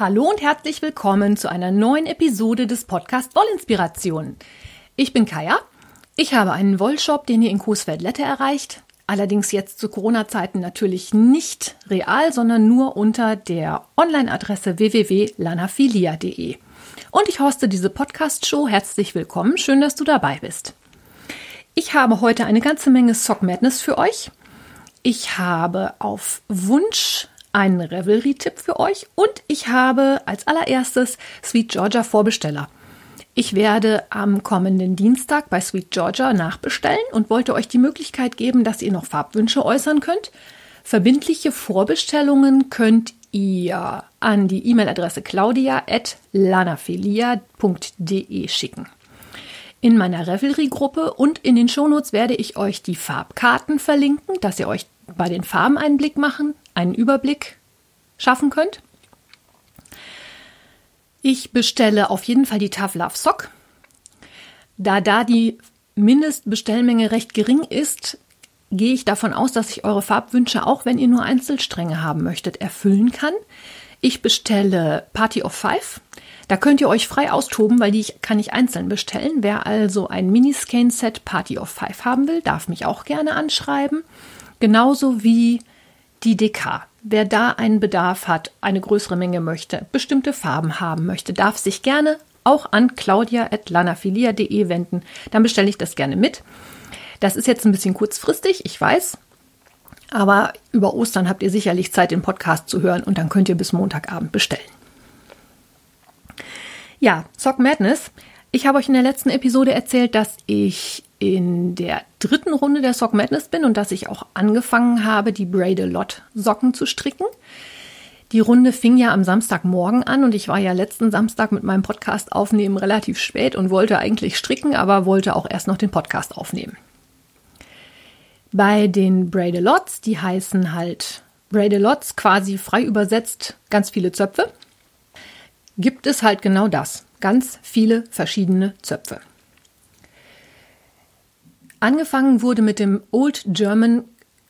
Hallo und herzlich willkommen zu einer neuen Episode des Podcast Wollinspiration. Ich bin Kaya. Ich habe einen Wollshop, den ihr in Coesfeld-Lette erreicht. Allerdings jetzt zu Corona-Zeiten natürlich nicht real, sondern nur unter der Online-Adresse www.lanafilia.de. Und ich hoste diese Podcast-Show. Herzlich willkommen. Schön, dass du dabei bist. Ich habe heute eine ganze Menge Sock Madness für euch. Ich habe auf Wunsch einen Revelry-Tipp für euch und ich habe als allererstes Sweet Georgia Vorbesteller. Ich werde am kommenden Dienstag bei Sweet Georgia nachbestellen und wollte euch die Möglichkeit geben, dass ihr noch Farbwünsche äußern könnt. Verbindliche Vorbestellungen könnt ihr an die E-Mail-Adresse claudia.lanafilia.de schicken. In meiner Revelry-Gruppe und in den Shownotes werde ich euch die Farbkarten verlinken, dass ihr euch bei den Farben einen Blick machen einen Überblick schaffen könnt. Ich bestelle auf jeden Fall die Tough Love Sock. Da da die Mindestbestellmenge recht gering ist, gehe ich davon aus, dass ich eure Farbwünsche, auch wenn ihr nur Einzelstränge haben möchtet, erfüllen kann. Ich bestelle Party of Five. Da könnt ihr euch frei austoben, weil die kann ich einzeln bestellen. Wer also ein Miniscan-Set Party of Five haben will, darf mich auch gerne anschreiben. Genauso wie die DK. Wer da einen Bedarf hat, eine größere Menge möchte, bestimmte Farben haben möchte, darf sich gerne auch an claudia.lanafilia.de wenden. Dann bestelle ich das gerne mit. Das ist jetzt ein bisschen kurzfristig, ich weiß. Aber über Ostern habt ihr sicherlich Zeit, den Podcast zu hören und dann könnt ihr bis Montagabend bestellen. Ja, Sock Madness. Ich habe euch in der letzten Episode erzählt, dass ich in der dritten Runde der Sock Madness bin und dass ich auch angefangen habe, die Braid-A-Lot Socken zu stricken. Die Runde fing ja am Samstagmorgen an und ich war ja letzten Samstag mit meinem Podcast aufnehmen relativ spät und wollte eigentlich stricken, aber wollte auch erst noch den Podcast aufnehmen. Bei den Braid-A-Lots, die heißen halt Braid-A-Lots, quasi frei übersetzt ganz viele Zöpfe, gibt es halt genau das. Ganz viele verschiedene Zöpfe. Angefangen wurde mit dem Old German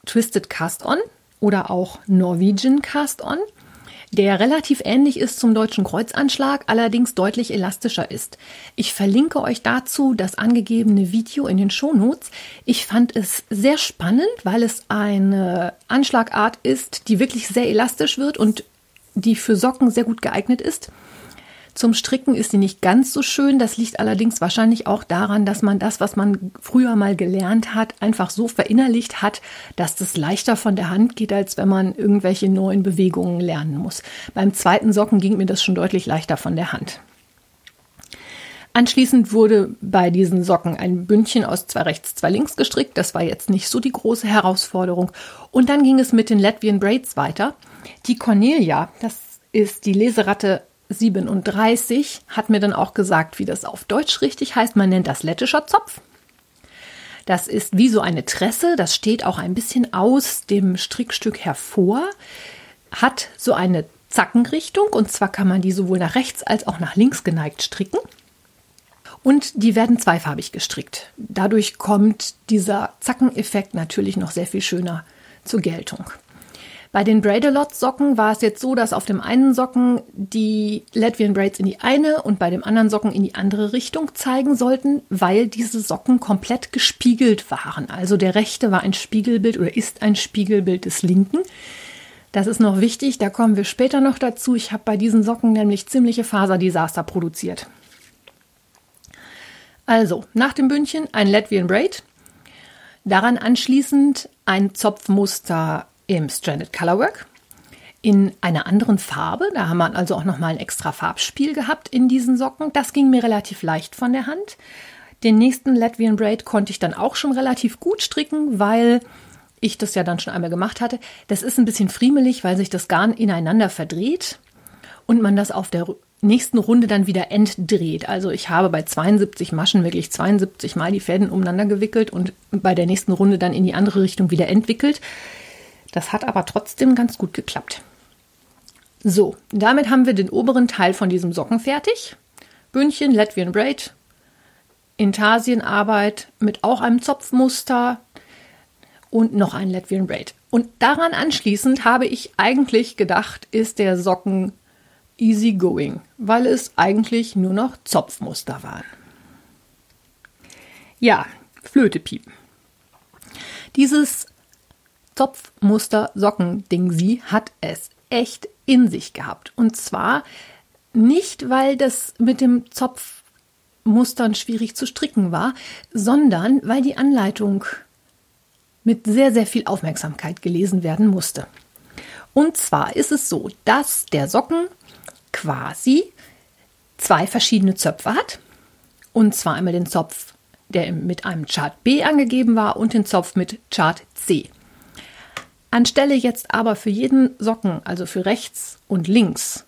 Twisted Cast-On oder auch Norwegian Cast-On, der relativ ähnlich ist zum deutschen Kreuzanschlag, allerdings deutlich elastischer ist. Ich verlinke euch dazu das angegebene Video in den Shownotes. Ich fand es sehr spannend, weil es eine Anschlagart ist, die wirklich sehr elastisch wird und die für Socken sehr gut geeignet ist. Zum Stricken ist sie nicht ganz so schön. Das liegt allerdings wahrscheinlich auch daran, dass man das, was man früher mal gelernt hat, einfach so verinnerlicht hat, dass das leichter von der Hand geht, als wenn man irgendwelche neuen Bewegungen lernen muss. Beim zweiten Socken ging mir das schon deutlich leichter von der Hand. Anschließend wurde bei diesen Socken ein Bündchen aus zwei rechts, zwei links gestrickt. Das war jetzt nicht so die große Herausforderung. Und dann ging es mit den Latvian Braids weiter. Die Cornelia, das ist die Leseratte 37 hat mir dann auch gesagt, wie das auf Deutsch richtig heißt. Man nennt das lettischer Zopf. Das ist wie so eine Tresse, das steht auch ein bisschen aus dem Strickstück hervor, hat so eine Zackenrichtung und zwar kann man die sowohl nach rechts als auch nach links geneigt stricken. Und die werden zweifarbig gestrickt. Dadurch kommt dieser Zackeneffekt natürlich noch sehr viel schöner zur Geltung. Bei den Braid-A-Lot-Socken war es jetzt so, dass auf dem einen Socken die Latvian Braids in die eine und bei dem anderen Socken in die andere Richtung zeigen sollten, weil diese Socken komplett gespiegelt waren. Also der rechte war ein Spiegelbild oder ist ein Spiegelbild des linken. Das ist noch wichtig, da kommen wir später noch dazu. Ich habe bei diesen Socken nämlich ziemliche Faserdesaster produziert. Also, nach dem Bündchen ein Latvian Braid, daran anschließend ein Zopfmuster im Stranded Colorwork in einer anderen Farbe. Da haben wir also auch nochmal ein extra Farbspiel gehabt in diesen Socken. Das ging mir relativ leicht von der Hand. Den nächsten Latvian Braid konnte ich dann auch schon relativ gut stricken, weil ich das ja dann schon einmal gemacht hatte. Das ist ein bisschen friemelig, weil sich das Garn ineinander verdreht und man das auf der nächsten Runde dann wieder entdreht. Also ich habe bei 72 Maschen wirklich 72 Mal die Fäden umeinander gewickelt und bei der nächsten Runde dann in die andere Richtung wieder entwickelt. Das hat aber trotzdem ganz gut geklappt. So, damit haben wir den oberen Teil von diesem Socken fertig. Bündchen, Latvian Braid, Intarsienarbeit mit auch einem Zopfmuster und noch ein Latvian Braid. Und daran anschließend habe ich eigentlich gedacht, ist der Socken easy going, weil es eigentlich nur noch Zopfmuster waren. Ja, Flötepiepen. Dieses Zopfmuster-Socken-Ding sie hat es echt in sich gehabt. Und zwar nicht, weil das mit dem Zopfmustern schwierig zu stricken war, sondern weil die Anleitung mit sehr, sehr viel Aufmerksamkeit gelesen werden musste. Und zwar ist es so, dass der Socken quasi zwei verschiedene Zöpfe hat. Und zwar einmal den Zopf, der mit einem Chart B angegeben war und den Zopf mit Chart C. Anstelle jetzt aber für jeden Socken, also für rechts und links,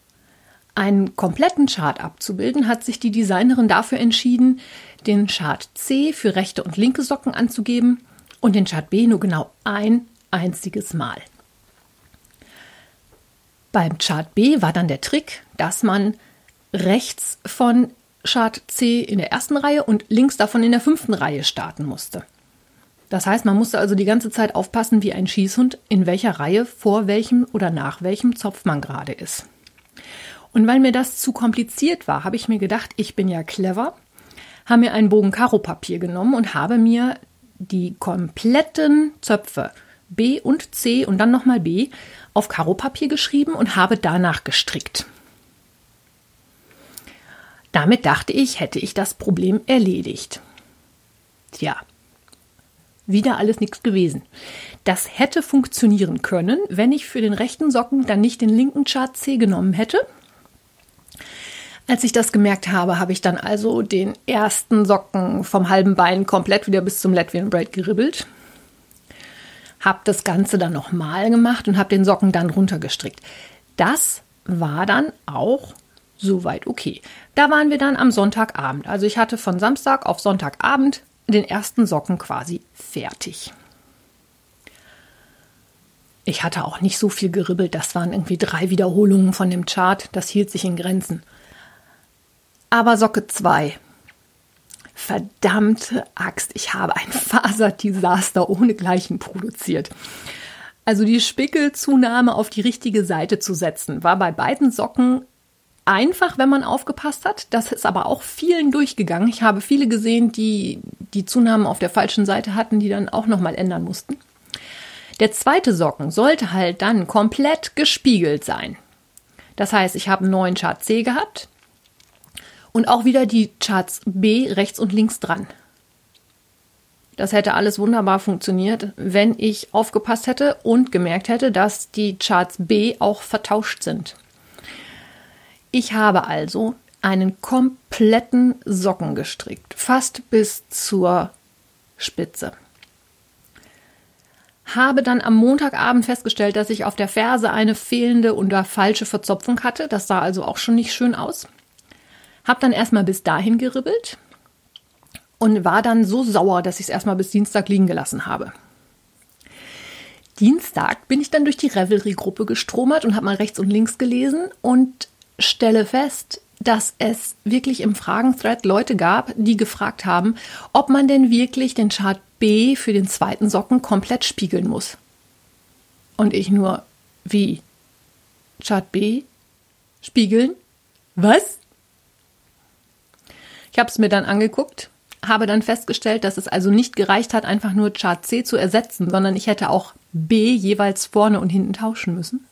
einen kompletten Chart abzubilden, hat sich die Designerin dafür entschieden, den Chart C für rechte und linke Socken anzugeben und den Chart B nur genau ein einziges Mal. Beim Chart B war dann der Trick, dass man rechts von Chart C in der ersten Reihe und links davon in der fünften Reihe starten musste. Das heißt, man musste also die ganze Zeit aufpassen wie ein Schießhund, in welcher Reihe, vor welchem oder nach welchem Zopf man gerade ist. Und weil mir das zu kompliziert war, habe ich mir gedacht, ich bin ja clever, habe mir einen Bogen Karo-Papier genommen und habe mir die kompletten Zöpfe B und C und dann nochmal B auf Karopapier geschrieben und habe danach gestrickt. Damit dachte ich, hätte ich das Problem erledigt. Tja, wieder alles nichts gewesen. Das hätte funktionieren können, wenn ich für den rechten Socken dann nicht den linken Chart C genommen hätte. Als ich das gemerkt habe, habe ich dann also den ersten Socken vom halben Bein komplett wieder bis zum Latvian Braid geribbelt habe das Ganze dann nochmal gemacht und habe den Socken dann runtergestrickt. Das war dann auch soweit okay. Da waren wir dann am Sonntagabend. Also ich hatte von Samstag auf Sonntagabend den ersten Socken quasi fertig. Ich hatte auch nicht so viel geribbelt. Das waren irgendwie drei Wiederholungen von dem Chart. Das hielt sich in Grenzen. Aber Socke 2 verdammte Axt, ich habe ein Faserdesaster ohnegleichen produziert. Also die Spickelzunahme auf die richtige Seite zu setzen, war bei beiden Socken einfach, wenn man aufgepasst hat. Das ist aber auch vielen durchgegangen. Ich habe viele gesehen, die die Zunahmen auf der falschen Seite hatten, die dann auch nochmal ändern mussten. Der zweite Socken sollte halt dann komplett gespiegelt sein. Das heißt, ich habe einen neuen Chart C gehabt, und auch wieder die Charts B rechts und links dran. Das hätte alles wunderbar funktioniert, wenn ich aufgepasst hätte und gemerkt hätte, dass die Charts B auch vertauscht sind. Ich habe also einen kompletten Socken gestrickt, fast bis zur Spitze. Habe dann am Montagabend festgestellt, dass ich auf der Ferse eine fehlende oder falsche Verzopfung hatte. Das sah also auch schon nicht schön aus. Hab dann erstmal bis dahin geribbelt und war dann so sauer, dass ich es erstmal bis Dienstag liegen gelassen habe. Dienstag bin ich dann durch die Revelry-Gruppe gestromert und habe mal rechts und links gelesen und stelle fest, dass es wirklich im Fragenthread Leute gab, die gefragt haben, ob man denn wirklich den Chart B für den zweiten Socken komplett spiegeln muss. Und ich nur, wie? Chart B? Spiegeln? Was? Ich habe es mir dann angeguckt, habe dann festgestellt, dass es also nicht gereicht hat, einfach nur Chart C zu ersetzen, sondern ich hätte auch B jeweils vorne und hinten tauschen müssen.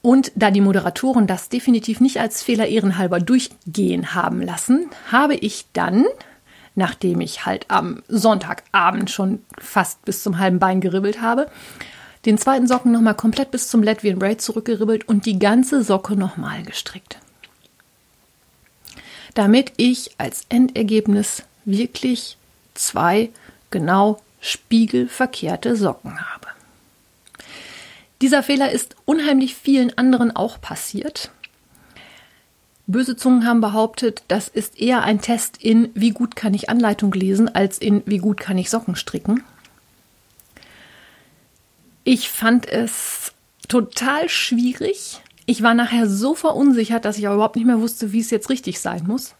Und da die Moderatoren das definitiv nicht als Fehler ehrenhalber durchgehen haben lassen, habe ich dann, nachdem ich halt am Sonntagabend schon fast bis zum halben Bein geribbelt habe, den zweiten Socken nochmal komplett bis zum Latvian Braid zurückgeribbelt und die ganze Socke nochmal gestrickt damit ich als Endergebnis wirklich zwei genau spiegelverkehrte Socken habe. Dieser Fehler ist unheimlich vielen anderen auch passiert. Böse Zungen haben behauptet, das ist eher ein Test in, wie gut kann ich Anleitung lesen, als in, wie gut kann ich Socken stricken. Ich fand es total schwierig, ich war nachher so verunsichert, dass ich überhaupt nicht mehr wusste, wie es jetzt richtig sein muss.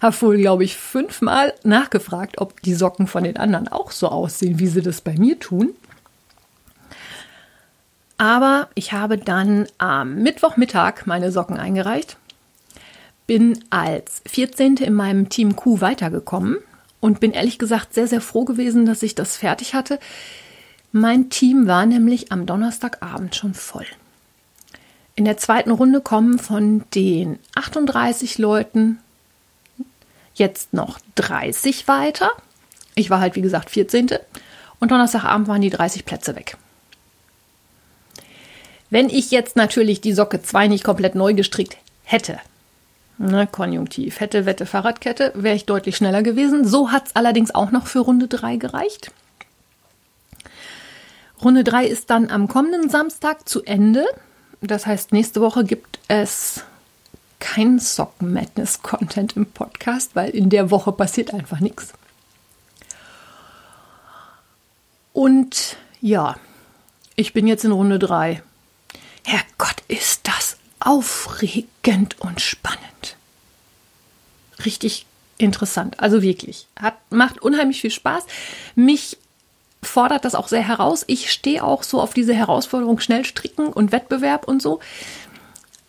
Habe wohl, glaube ich, fünfmal nachgefragt, ob die Socken von den anderen auch so aussehen, wie sie das bei mir tun. Aber ich habe dann am Mittwochmittag meine Socken eingereicht, bin als 14. in meinem Team Q weitergekommen und bin ehrlich gesagt sehr, sehr froh gewesen, dass ich das fertig hatte. Mein Team war nämlich am Donnerstagabend schon voll. In der zweiten Runde kommen von den 38 Leuten jetzt noch 30 weiter. Ich war halt, wie gesagt, 14. Und Donnerstagabend waren die 30 Plätze weg. Wenn ich jetzt natürlich die Socke 2 nicht komplett neu gestrickt hätte, ne, Konjunktiv, hätte, Wette, Fahrradkette, wäre ich deutlich schneller gewesen. So hat es allerdings auch noch für Runde 3 gereicht. Runde 3 ist dann am kommenden Samstag zu Ende. Das heißt, nächste Woche gibt es kein Socken Madness Content im Podcast, weil in der Woche passiert einfach nichts. Und ja, ich bin jetzt in Runde 3. Herrgott, ist das aufregend und spannend. Richtig interessant, also wirklich. Hat, macht unheimlich viel Spaß. Mich fordert das auch sehr heraus. Ich stehe auch so auf diese Herausforderung schnell stricken und Wettbewerb und so.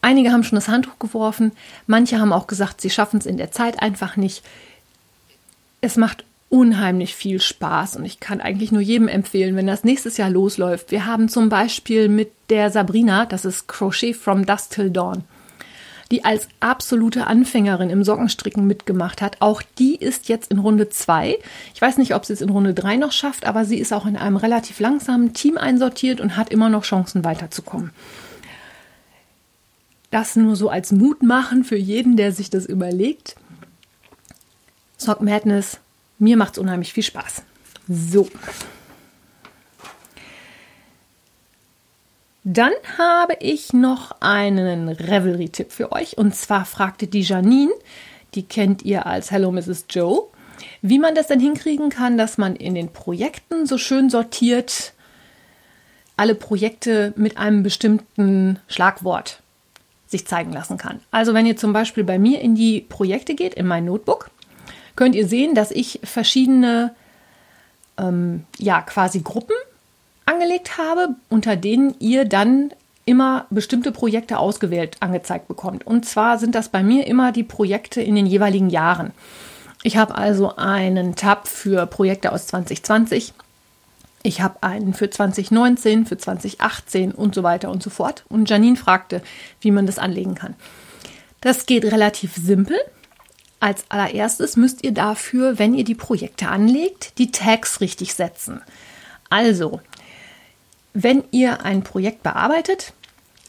Einige haben schon das Handtuch geworfen, manche haben auch gesagt, sie schaffen es in der Zeit einfach nicht. Es macht unheimlich viel Spaß und ich kann eigentlich nur jedem empfehlen, wenn das nächstes Jahr losläuft. Wir haben zum Beispiel mit der Sabrina, das ist Crochet from Dusk Till Dawn, die als absolute Anfängerin im Sockenstricken mitgemacht hat. Auch die ist jetzt in Runde 2. Ich weiß nicht, ob sie es in Runde 3 noch schafft, aber sie ist auch in einem relativ langsamen Team einsortiert und hat immer noch Chancen weiterzukommen. Das nur so als Mut machen für jeden, der sich das überlegt. Sock Madness, mir macht es unheimlich viel Spaß. So. Dann habe ich noch einen Revelry-Tipp für euch. Und zwar fragte die Janine, die kennt ihr als Hello Mrs. Joe, wie man das denn hinkriegen kann, dass man in den Projekten so schön sortiert alle Projekte mit einem bestimmten Schlagwort sich zeigen lassen kann. Also wenn ihr zum Beispiel bei mir in die Projekte geht, in mein Notebook, könnt ihr sehen, dass ich verschiedene, ähm, ja, quasi Gruppen angelegt habe, unter denen ihr dann immer bestimmte Projekte ausgewählt angezeigt bekommt. Und zwar sind das bei mir immer die Projekte in den jeweiligen Jahren. Ich habe also einen Tab für Projekte aus 2020. Ich habe einen für 2019, für 2018 und so weiter und so fort. Und Janine fragte, wie man das anlegen kann. Das geht relativ simpel. Als allererstes müsst ihr dafür, wenn ihr die Projekte anlegt, die Tags richtig setzen. Also, wenn ihr ein Projekt bearbeitet,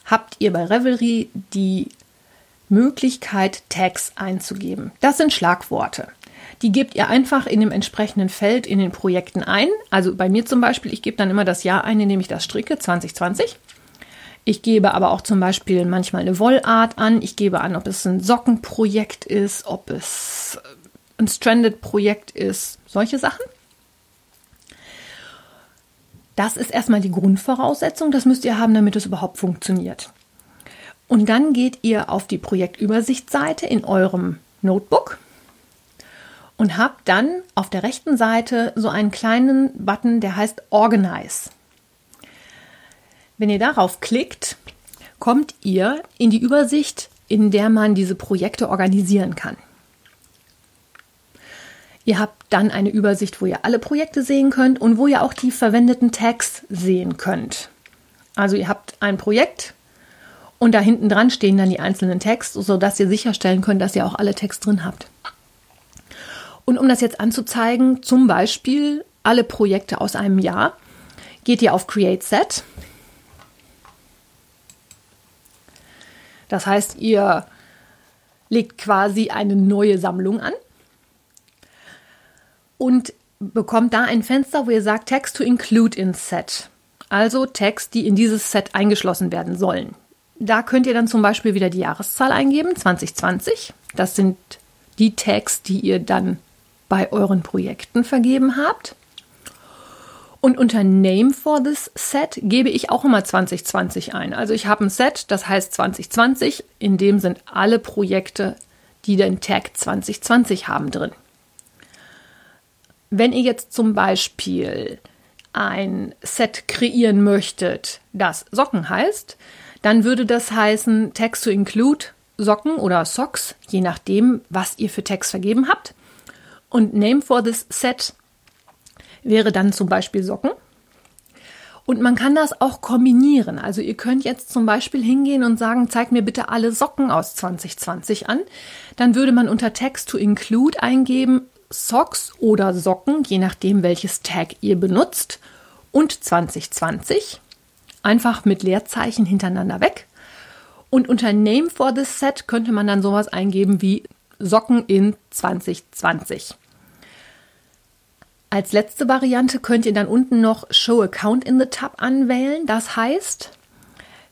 habt ihr bei Revelry die Möglichkeit, Tags einzugeben. Das sind Schlagworte. Die gebt ihr einfach in dem entsprechenden Feld in den Projekten ein. Also bei mir zum Beispiel, ich gebe dann immer das Jahr ein, in dem ich das stricke, 2020. Ich gebe aber auch zum Beispiel manchmal eine Wollart an. Ich gebe an, ob es ein Sockenprojekt ist, ob es ein Stranded-Projekt ist, solche Sachen. Das ist erstmal die Grundvoraussetzung, das müsst ihr haben, damit es überhaupt funktioniert. Und dann geht ihr auf die Projektübersichtsseite in eurem Notebook und habt dann auf der rechten Seite so einen kleinen Button, der heißt Organize. Wenn ihr darauf klickt, kommt ihr in die Übersicht, in der man diese Projekte organisieren kann. Ihr habt dann eine Übersicht, wo ihr alle Projekte sehen könnt und wo ihr auch die verwendeten Tags sehen könnt. Also ihr habt ein Projekt und da hinten dran stehen dann die einzelnen Tags, sodass ihr sicherstellen könnt, dass ihr auch alle Tags drin habt. Und um das jetzt anzuzeigen, zum Beispiel alle Projekte aus einem Jahr, geht ihr auf Create Set. Das heißt, ihr legt quasi eine neue Sammlung an und bekommt da ein Fenster, wo ihr sagt Text to include in Set. Also Text, die in dieses Set eingeschlossen werden sollen. Da könnt ihr dann zum Beispiel wieder die Jahreszahl eingeben, 2020. Das sind die Tags, die ihr dann bei euren Projekten vergeben habt. Und unter Name for this Set gebe ich auch immer 2020 ein. Also ich habe ein Set, das heißt 2020. In dem sind alle Projekte, die den Tag 2020 haben drin. Wenn ihr jetzt zum Beispiel ein Set kreieren möchtet, das Socken heißt, dann würde das heißen Text to include Socken oder Socks, je nachdem, was ihr für Text vergeben habt. Und Name for this Set wäre dann zum Beispiel Socken. Und man kann das auch kombinieren. Also ihr könnt jetzt zum Beispiel hingehen und sagen, zeig mir bitte alle Socken aus 2020 an. Dann würde man unter Text to include eingeben Socks oder Socken, je nachdem welches Tag ihr benutzt. Und 2020. Einfach mit Leerzeichen hintereinander weg. Und unter Name for this Set könnte man dann sowas eingeben wie Socken in 2020. Als letzte Variante könnt ihr dann unten noch Show Account in the Tab anwählen. Das heißt,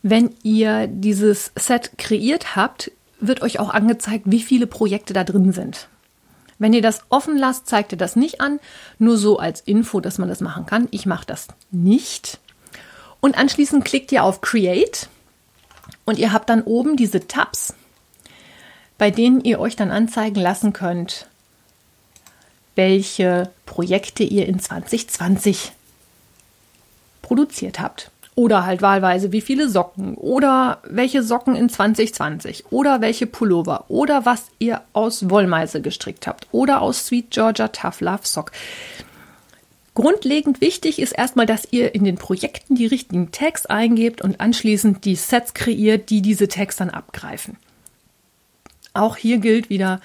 wenn ihr dieses Set kreiert habt, wird euch auch angezeigt, wie viele Projekte da drin sind. Wenn ihr das offen lasst, zeigt ihr das nicht an, nur so als Info, dass man das machen kann. Ich mache das nicht. Und anschließend klickt ihr auf Create und ihr habt dann oben diese Tabs, bei denen ihr euch dann anzeigen lassen könnt, welche Projekte ihr in 2020 produziert habt. Oder halt wahlweise, wie viele Socken oder welche Socken in 2020 oder welche Pullover oder was ihr aus Wollmeise gestrickt habt oder aus Sweet Georgia Tough Love Sock. Grundlegend wichtig ist erstmal, dass ihr in den Projekten die richtigen Tags eingebt und anschließend die Sets kreiert, die diese Tags dann abgreifen. Auch hier gilt wieder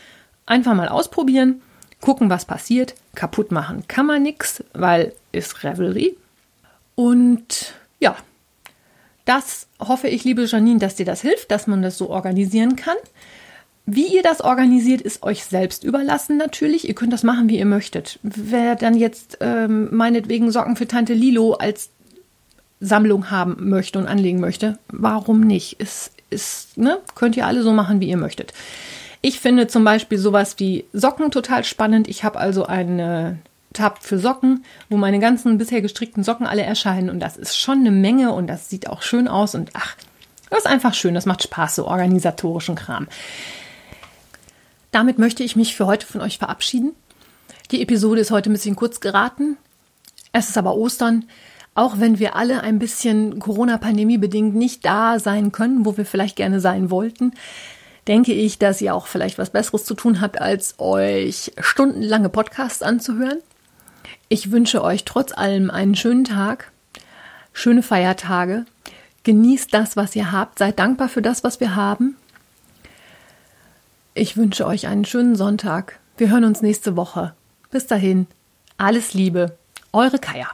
einfach mal ausprobieren gucken, was passiert. Kaputt machen kann man nichts, weil ist Revelry. Und ja, das hoffe ich, liebe Janine, dass dir das hilft, dass man das so organisieren kann. Wie ihr das organisiert, ist euch selbst überlassen natürlich. Ihr könnt das machen, wie ihr möchtet. Wer dann jetzt ähm, meinetwegen Socken für Tante Lilo als Sammlung haben möchte und anlegen möchte, warum nicht? Ist, ist, ne? Könnt ihr alle so machen, wie ihr möchtet. Ich finde zum Beispiel sowas wie Socken total spannend. Ich habe also einen Tab für Socken, wo meine ganzen bisher gestrickten Socken alle erscheinen. Und das ist schon eine Menge und das sieht auch schön aus. Und ach, das ist einfach schön. Das macht Spaß, so organisatorischen Kram. Damit möchte ich mich für heute von euch verabschieden. Die Episode ist heute ein bisschen kurz geraten. Es ist aber Ostern. Auch wenn wir alle ein bisschen Corona-Pandemie bedingt nicht da sein können, wo wir vielleicht gerne sein wollten, denke ich, dass ihr auch vielleicht was Besseres zu tun habt, als euch stundenlange Podcasts anzuhören. Ich wünsche euch trotz allem einen schönen Tag, schöne Feiertage. Genießt das, was ihr habt. Seid dankbar für das, was wir haben. Ich wünsche euch einen schönen Sonntag. Wir hören uns nächste Woche. Bis dahin, alles Liebe, eure Kaya.